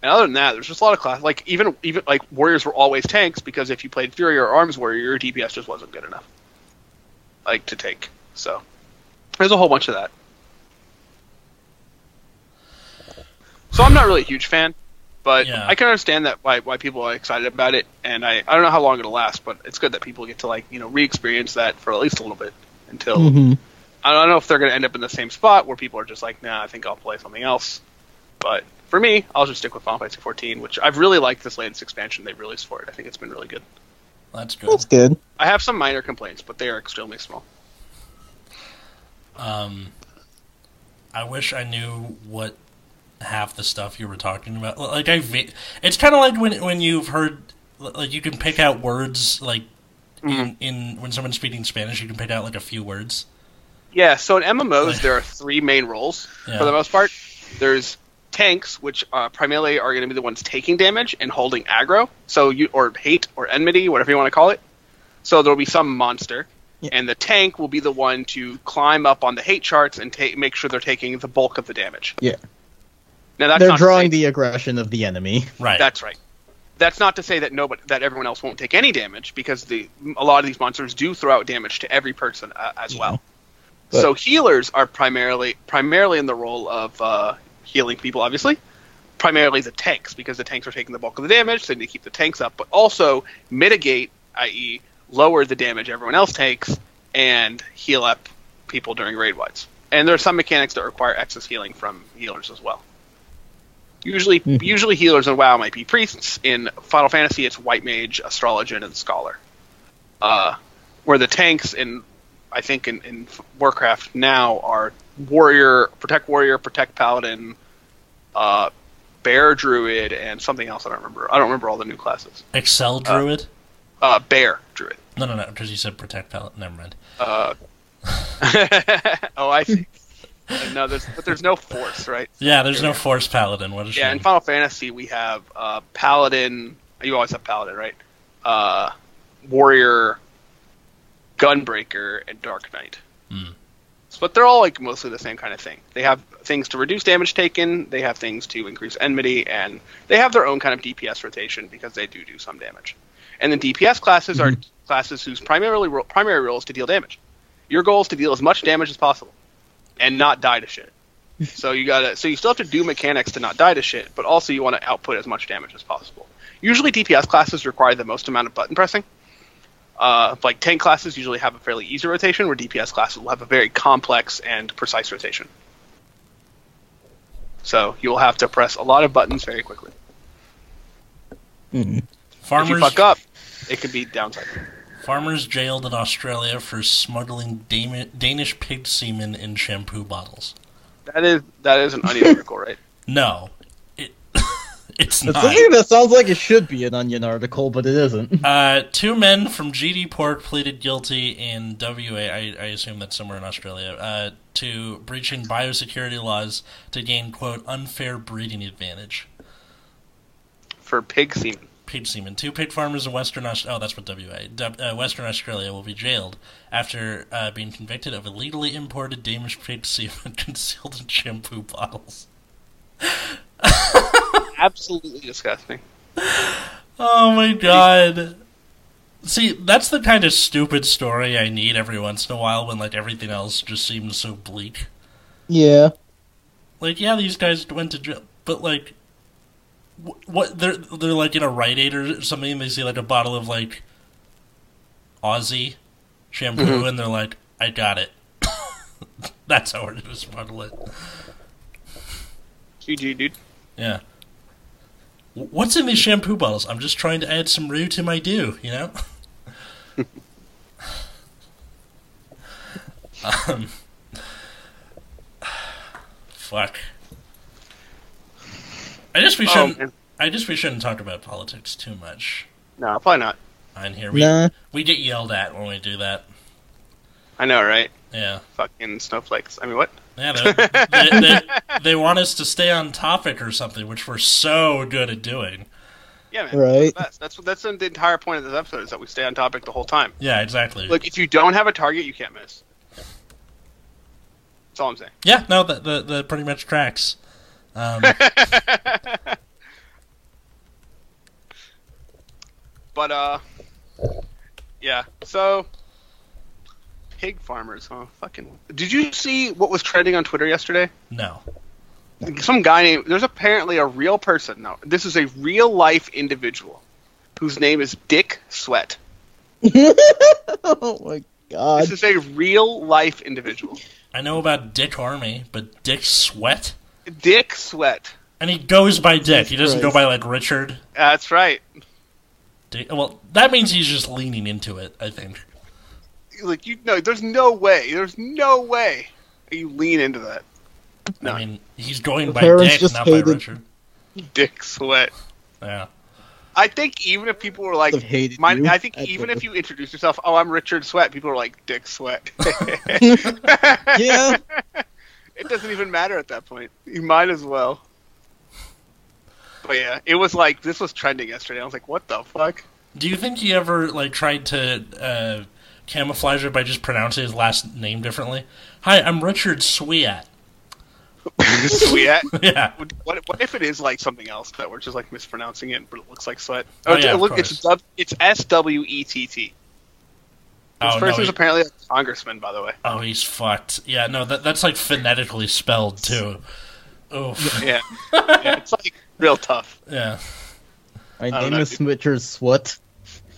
And other than that, there's just a lot of class. Like even even like warriors were always tanks because if you played fury or arms warrior, your DPS just wasn't good enough. Like to take. So there's a whole bunch of that. So I'm not really a huge fan, but Yeah. I can understand that why why people are excited about it, and I, I don't know how long it'll last, but it's good that people get to like you know re-experience that for at least a little bit until Mhm. I don't know if they're going to end up in the same spot where people are just like, nah, I think I'll play something else. But for me, I'll just stick with Final Fantasy 14, which I've really liked this latest expansion they've released for it. I think it's been really good. That's good. That's good. I have some minor complaints, but they are extremely small. Um, I wish I knew what half the stuff you were talking about. Like I, it's kind of like when when you've heard, like you can pick out words like in, in when someone's speaking Spanish, you can pick out like a few words. Yeah, so in MMOs, there are three main roles Yeah. for the most part. There's tanks, which uh, primarily are going to be the ones taking damage and holding aggro, so you or hate or enmity, whatever you want to call it. So there will be some monster, Yeah. and the tank will be the one to climb up on the hate charts and ta- make sure they're taking the bulk of the damage. Yeah. Now that's They're not drawing say- the aggression of the enemy. Right. That's right. That's not to say that nobody, that everyone else won't take any damage, because the a lot of these monsters do throw out damage to every person uh, as Yeah. well. But- so healers are primarily primarily in the role of uh, healing people, obviously. Primarily the tanks, because the tanks are taking the bulk of the damage, so they need to keep the tanks up, but also mitigate, i.e., lower the damage everyone else takes, and heal up people during raid wides. And there are some mechanics that require excess healing from healers as well. Usually, Mhm. usually healers in WoW might be priests. In Final Fantasy, it's White Mage, Astrologian, and Scholar. Uh, where the tanks in, I think in, in Warcraft now are Warrior, Protect Warrior, Protect Paladin, uh, Bear Druid, and something else I don't remember. I don't remember all the new classes. Accel Druid. Uh, Bear Druid. no, no, no, because you said protect paladin. Never mind. Uh, oh, I see. No, there's but there's no force, right? Yeah, there's no Force Paladin. What a Yeah, in Final Fantasy we have uh, Paladin. You always have Paladin, right? Uh, Warrior, Gunbreaker, and Dark Knight. Hmm. But they're all like mostly the same kind of thing. They have things to reduce damage taken. They have things to increase enmity, and they have their own kind of DPS rotation because they do do some damage. And then DPS classes are classes whose primarily primary role is to deal damage. Your goal is to deal as much damage as possible, and not die to shit. So you gotta. So you still have to do mechanics to not die to shit, but also you want to output as much damage as possible. Usually DPS classes require the most amount of button pressing. Uh, like tank classes usually have a fairly easy rotation, where DPS classes will have a very complex and precise rotation. So you'll have to press a lot of buttons very quickly. mm-hmm If you fuck up, it could be downside. Farmers jailed in Australia for smuggling Dam- Danish pig semen in shampoo bottles. That is that is an onion article, right? No, it it's It's not. something that sounds like it should be an Onion article, but it isn't. Uh, two men from GD Pork pleaded guilty in WA, I, I assume that's somewhere in Australia, uh, to breaching biosecurity laws to gain, quote, unfair breeding advantage. For pig semen. Pig semen. Two pig farmers in Western Australia, oh, that's what WA, Du- uh, Western Australia will be jailed after uh, being convicted of illegally imported Danish pig semen concealed in shampoo bottles. Absolutely disgusting. Oh my god. See, that's the kind of stupid story I need every once in a while when like everything else just seems so bleak. Yeah. Like, yeah, these guys went to jail, but like, wh- what? They're they're like in a Rite Aid or something. And they see like a bottle of like Aussie shampoo, and they're like, "I got it." that's how we're gonna smuggle it. GG, dude. Yeah. What's in these shampoo bottles? I'm just trying to add some roux to my do, you know? um, fuck. I just we Oh, shouldn't. man. I just we shouldn't talk about politics too much No, probably not. on here. We Nah. we get yelled at when we do that. I know, right? Yeah, Fucking snowflakes. I mean, what? yeah. They, they, they, they want us to stay on topic or something, which we're so good at doing. Yeah, man. Right. That's that's that's the entire point of this episode is that we stay on topic the whole time. Yeah, exactly. Look, if you don't have a target, you can't miss. That's all I'm saying. Yeah, no, that that, that pretty much tracks. Um, But uh, yeah. So, pig farmers, huh? Fucking. Did you see what was trending on Twitter yesterday? no. Some guy named. There's apparently a real person. No, this is a real life individual whose name is Dick Swett. oh my god. This is a real life individual. I know about Dick Armey, but Dick Swett? Dick Swett. And he goes by Dick. He doesn't go by, like, Richard. That's right. Dick. Well, that means he's just leaning into it, I think. Like you know, there's no way. There's no way you lean into that. No. I mean, he's going The by parents Dick, just not by hated- Richard. Dick Swett. Yeah. I think even if people were like, I've hated my, you. I think I'd even if you introduce yourself, oh, I'm Richard Swett, people are like, Dick Swett. Yeah. It doesn't even matter at that point. You might as well. But yeah, it was like this was trending yesterday. I was like, what the fuck? Do you think he ever, like, tried to uh, camouflage it by just pronouncing his last name differently? Hi, I'm Richard Sweat. Sweat. yeah. What, what if it is like something else that we're just like mispronouncing it, but it looks like sweat? Oh, it- yeah, it look, it's it's S W E T T. This Oh, no, person's he- apparently a congressman, by the way. oh, he's fucked. Yeah, no, that, that's, like, phonetically spelled, too. Oof. Yeah, yeah it's like real tough. Yeah. My don't name know, is dude. Richard Swat.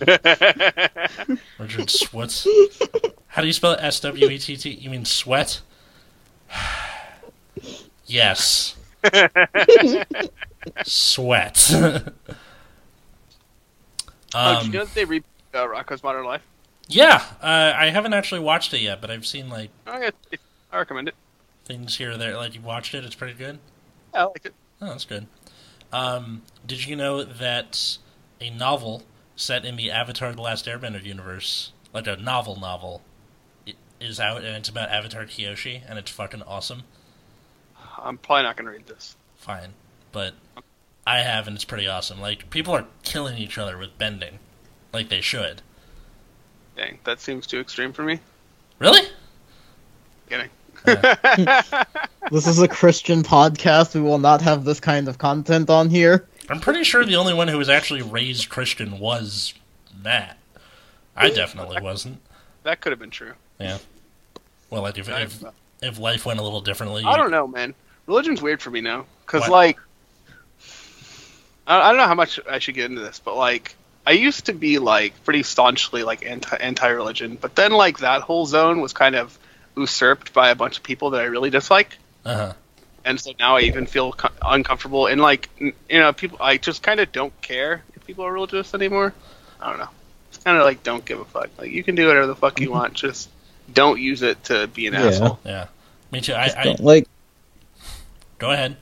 Richard Sweat. How do you spell it? S W E T T? You mean sweat? yes. Sweat. oh, did um, you know that they read uh, Rocko's Modern Life? Yeah, uh, I haven't actually watched it yet, but I've seen like Oh, I recommend it. things here or there. Like you've watched it; it's pretty good. Yeah, I like it. Oh, that's good. Um, did you know that a novel set in the Avatar: The Last Airbender universe, like a novel novel, is out, and it's about Avatar Kyoshi, and it's fucking awesome. I'm probably not gonna read this. Fine, but I have, and it's pretty awesome. Like people are killing each other with bending, like they should. Dang, that seems too extreme for me. Really? Kidding. This is a Christian podcast. We will not have this kind of content on here. I'm pretty sure the only one who was actually raised Christian was Matt. I definitely wasn't. That could have been true. Yeah. Well, like if if, if life went a little differently, I don't know, man. Religion's weird for me now because, like, I, I don't know how much I should get into this, but like, I used to be like pretty staunchly like anti anti religion, but then like that whole zone was kind of usurped by a bunch of people that I really dislike, Uh huh. and so now I even feel co- uncomfortable and like you know people I just kind of don't care if people are religious anymore. I don't know. It's kind of like don't give a fuck. Like you can do whatever the fuck you want, just don't use it to be an Yeah. asshole. Yeah. Me too. I, I Don't- like go ahead.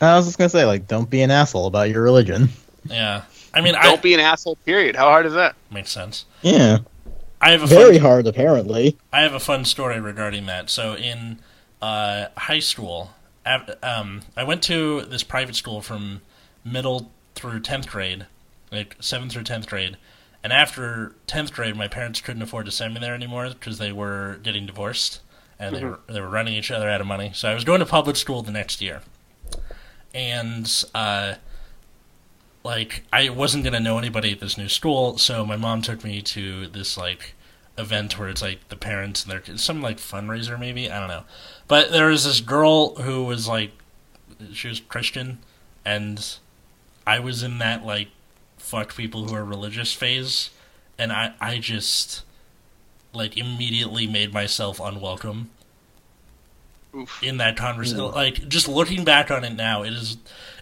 I was just gonna say, like, don't be an asshole about your religion. Yeah. I mean, I Don't be an asshole. Period. How hard is that? makes sense. Yeah, I have a very fun, hard apparently. I have a fun story regarding that. So in uh, high school, av- um, I went to this private school from middle through tenth grade, like seventh through tenth grade. And after tenth grade, my parents couldn't afford to send me there anymore because they were getting divorced and they were they were running each other out of money. So I was going to public school the next year, and uh, like I wasn't gonna know anybody at this new school, so my mom took me to this like event where it's like the parents and their kids, some like fundraiser maybe I don't know, but there was this girl who was like she was Christian, and I was in that like fuck people who are religious phase, and I I just like immediately made myself unwelcome Oof. in that conversation. Like just looking back on it now, it is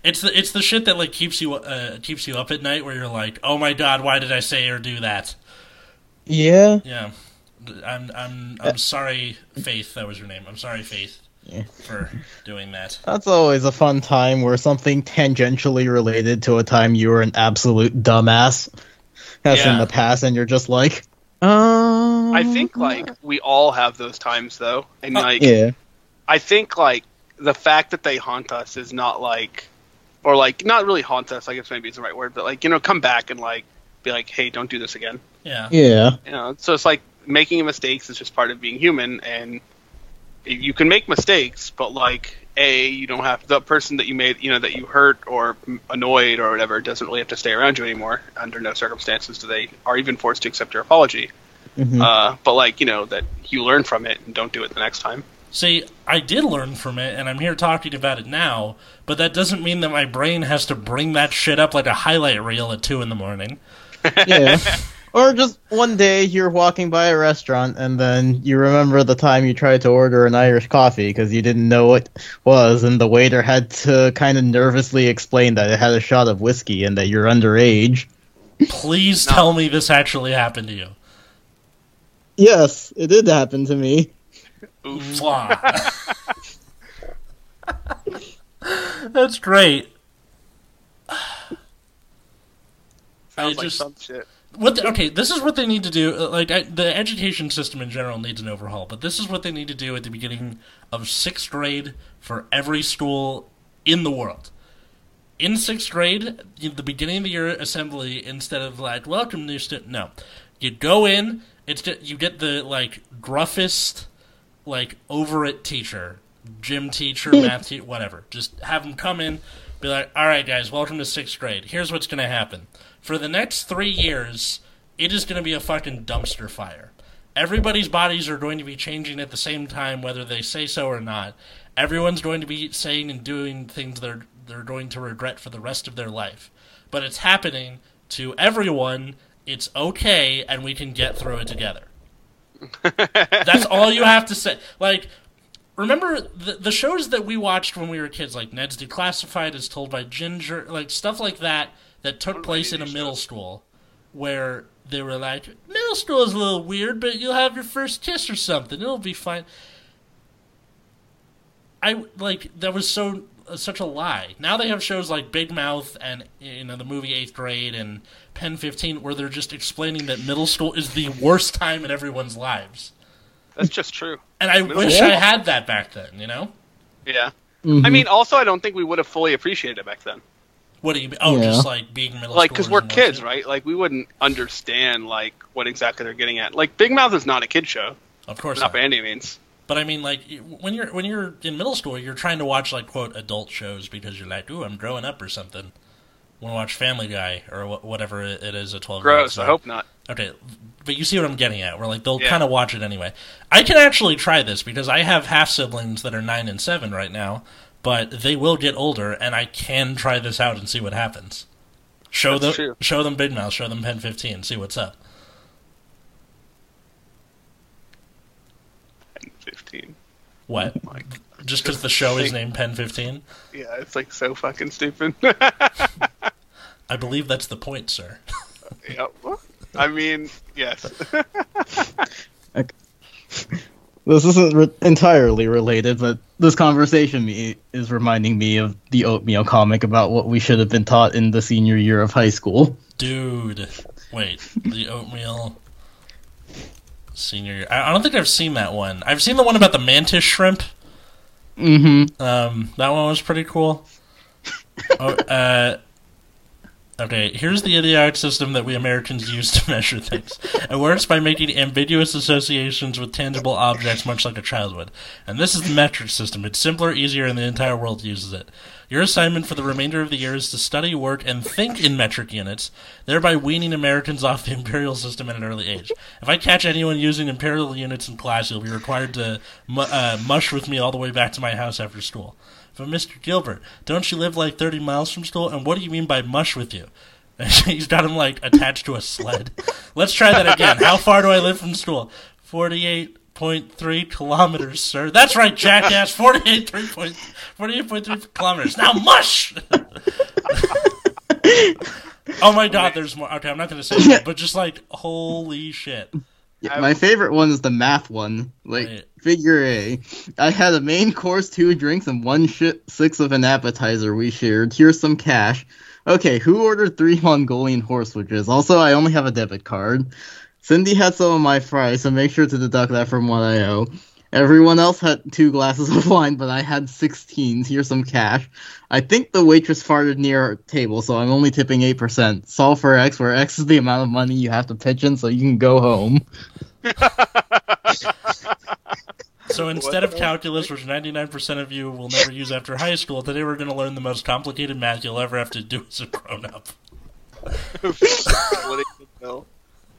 it's the it's the shit that like keeps you uh, keeps you up at night where you're like, oh my god, why did I say or do that? Yeah, Yeah, I'm I'm I'm sorry, Faith. That was your name. I'm sorry, Faith, Yeah. for doing that. that's always a fun time where something tangentially related to a time you were an absolute dumbass has in the past, and you're just like, um, I think like we all have those times though, and Uh, like yeah, I think like the fact that they haunt us is not like, or like not really haunt us. I guess maybe is the right word, but like you know, come back and like be like, hey, don't do this again. Yeah, yeah, You know, so it's like making mistakes is just part of being human, and you can make mistakes, but like a you don't have the person that you made you know that you hurt or annoyed or whatever doesn't really have to stay around you anymore under no circumstances do they are even forced to accept your apology mhm. uh, but like you know that you learn from it and don't do it the next time See, I did learn from it, and I'm here talking about it now. But that doesn't mean that my brain has to bring that shit up like a highlight reel at two in the morning. yeah. Or just one day you're walking by a restaurant and then you remember the time you tried to order an Irish coffee because you didn't know what it was, and the waiter had to kind of nervously explain that it had a shot of whiskey and that you're underage. Please No. tell me this actually happened to you. Yes, it did happen to me. Oof. That's great. Sounds I like some shit. What? The, okay, this is what they need to do. uh, Like I, the education system in general needs an overhaul, but this is what they need to do at the beginning of sixth grade for every school in the world. In sixth grade, the beginning of the year assembly, instead of like "Welcome new student," no, you go in. It's just, you get the like gruffest, like over it teacher, gym teacher, math teacher, whatever. Just have them come in, be like, "All right, guys, welcome to sixth grade. Here's what's going to happen." For the next three years, it is going to be a fucking dumpster fire. Everybody's bodies are going to be changing at the same time, whether they say so or not. Everyone's going to be saying and doing things they're they're going to regret for the rest of their life. But it's happening to everyone. It's okay, and we can get through it together. That's all you have to say. Like, remember the, the shows that we watched when we were kids, like Ned's Declassified, As Told by Ginger, like stuff like that, that took place in a middle school, where they were like, middle school is a little weird, but you'll have your first kiss or something. It'll be fine. I like that was so such a lie. Now they have shows like Big Mouth and you know the movie Eighth Grade and Pen Fifteen, where they're just explaining that middle school is the worst time in everyone's lives. That's just true. And I Middle wish school? I had that back then. You know. Yeah. Mhm. I mean, also, I don't think we would have fully appreciated it back then. What do you mean? Oh, Yeah. just like being middle school. Like, because we're kids, watching- right? Like, we wouldn't understand like what exactly they're getting at. Like, Big Mouth is not a kid show, Of course not not. by any means. But I mean, like when you're when you're in middle school, you're trying to watch like quote adult shows because you're like, ooh, I'm growing up or something. Want to watch Family Guy or wh- whatever it is at twelve. Gross. I hope not. Okay, but you see what I'm getting at. Where like they'll Yeah. kind of watch it anyway. I can actually try this because I have half siblings that are nine and seven right now, but they will get older, and I can try this out and see what happens. Show That's them, true. show them Big Mouth, show them Pen Fifteen, see what's up. Fifteen. What? Oh like, Just because the show is named Pen Fifteen? yeah, it's like so fucking stupid. I believe that's the point, sir. yep. I mean, yes. This isn't re- entirely related, but this conversation me is reminding me of the oatmeal comic about what we should have been taught in the senior year of high school. Dude, wait, the oatmeal senior year. I I don't think I've seen that one. I've seen the one about the mantis shrimp. Mm-hmm. Um, that one was pretty cool. Oh, uh, okay, here's the idiotic system that we Americans use to measure things. It works by making ambiguous associations with tangible objects, much like a child would. And this is the metric system. It's simpler, easier, and the entire world uses it. Your assignment for the remainder of the year is to study, work, and think in metric units, thereby weaning Americans off the imperial system at an early age. If I catch anyone using imperial units in class, you'll be required to mu- uh, mush with me all the way back to my house after school. But Mr. Gilbert, don't you live like 30 miles from school? And what do you mean by mush with you? He's got him like attached to a sled. Let's try that again. How far do I live from school? 48.3 kilometers, sir. That's right, jackass. 48.3 48.3 kilometers. Now mush! oh my god, there's more. Okay, I'm not going to say that, but just like, holy shit. Yeah, my favorite one is the math one. Like Right. Figure A. I had a main course, two drinks, and one shit six of an appetizer we shared. Here's some cash. Okay, who ordered three Mongolian horse-witches? Also, I only have a debit card. Cindy had some of my fries, so make sure to deduct that from what I owe. Everyone else had two glasses of wine, but I had 16. Here's some cash. I think the waitress farted near our table, so I'm only tipping 8%. Solve for X, where X is the amount of money you have to pitch in so you can go home. So instead of calculus, which 99% of you will never use after high school, today we're going to learn the most complicated math you'll ever have to do as a grown up. Splitting the bill.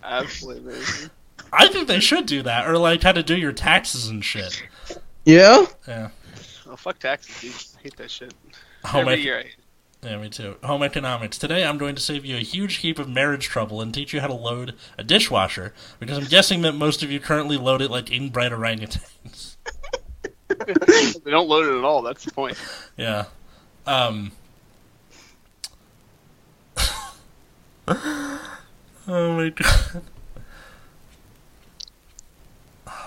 Absolutely amazing. I think they should do that, or like how to do your taxes and shit. Yeah? Yeah. Oh, fuck taxes, dude. I hate that shit. Home Every ec- year I hate it. Yeah, me too. Home economics. Today I'm going to save you a huge heap of marriage trouble and teach you how to load a dishwasher, because I'm guessing that most of you currently load it like inbred orangutans. They don't load it at all. That's the point. Yeah. Um. oh my god.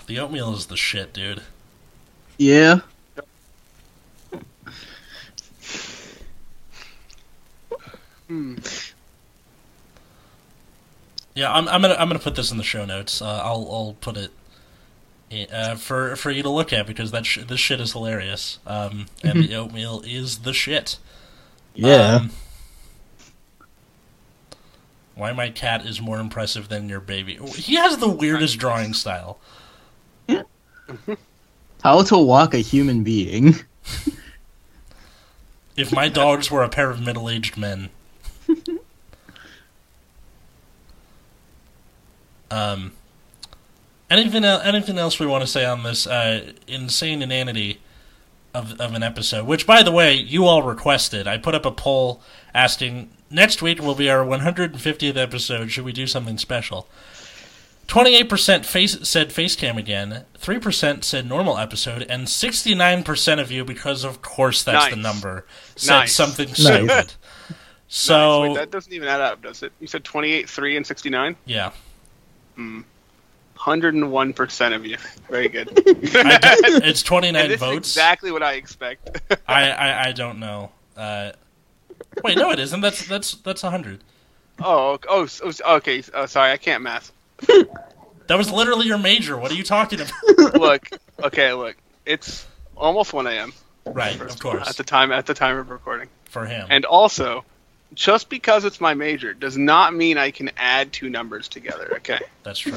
The oatmeal is the shit, dude. Yeah. Hmm. Yeah, I'm, I'm gonna I'm gonna put this in the show notes. Uh, I'll I'll put it uh, for for you to look at because that sh- this shit is hilarious. Um, and the oatmeal is the shit. Yeah. Um, why my cat is more impressive than your baby? He has the weirdest drawing style. How to walk a human being. If my dogs were a pair of middle-aged men. um, anything el- anything else we want to say on this uh, insane inanity of of an episode? Which, by the way, you all requested. I put up a poll asking next week will be our 150th episode. Should we do something special? 28% face said facecam again, 3% said normal episode, and 69% of you, because of course that's the number, said Nice. something Nice. stupid. So, Nice. Wait, that doesn't even add up, does it? You said 28, 3, and 69? yeah. Hmm. Hundred and one percent of you. Very good. I it's twenty and nine this votes. exactly what I expect. I, I I don't know. Uh, wait, no, it isn't. That's that's that's hundred. oh, oh, so- okay. Oh, sorry, I can't math. That was literally your major. What are you talking about? Look, okay, look. It's almost one a.m. right, of course, at the time at the time of recording. for him. And also, just because it's my major does not mean I can add two numbers together. Okay, that's true.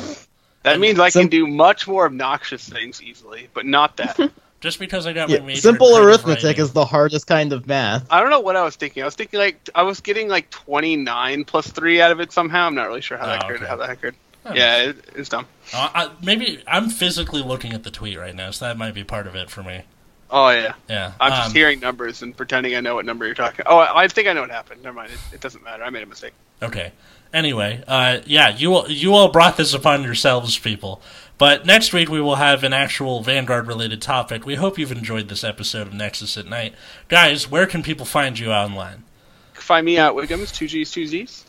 that And means I sim- can do much more obnoxious things easily, but not that. Just because I got my Yeah, major. simple arithmetic writing. is the hardest kind of math. I don't know what I was thinking. I was thinking like I was getting like twenty nine plus three out of it somehow. I'm not really sure how that Oh, occurred. okay. How that occurred. Yeah, it, it's dumb. Uh, I, maybe I'm physically looking at the tweet right now, so that might be part of it for me. Oh yeah, Yeah, I'm just um, hearing numbers and pretending I know what number you're talking. Oh, I, I think I know what happened. Never mind. It, it doesn't matter. I made a mistake. Okay. Anyway, uh, yeah, you all, you all brought this upon yourselves, people. But next week we will have an actual Vanguard related topic. We hope you've enjoyed this episode of Nexus at Night, guys. Where can people find you online? Find me at Wiggums, two G's, two Z's.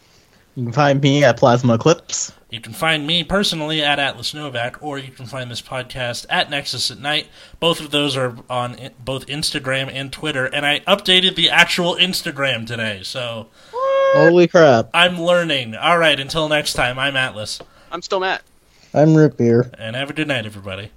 You can find me at Plasma Eclipse. You can find me personally at Atlas Novak, or you can find this podcast at Nexus at Night. Both of those are on both Instagram and Twitter, and I updated the actual Instagram today, so Holy crap. I'm learning. All right, until next time, I'm Atlas, I'm still Matt. I'm Root Beer. and have a good night, everybody.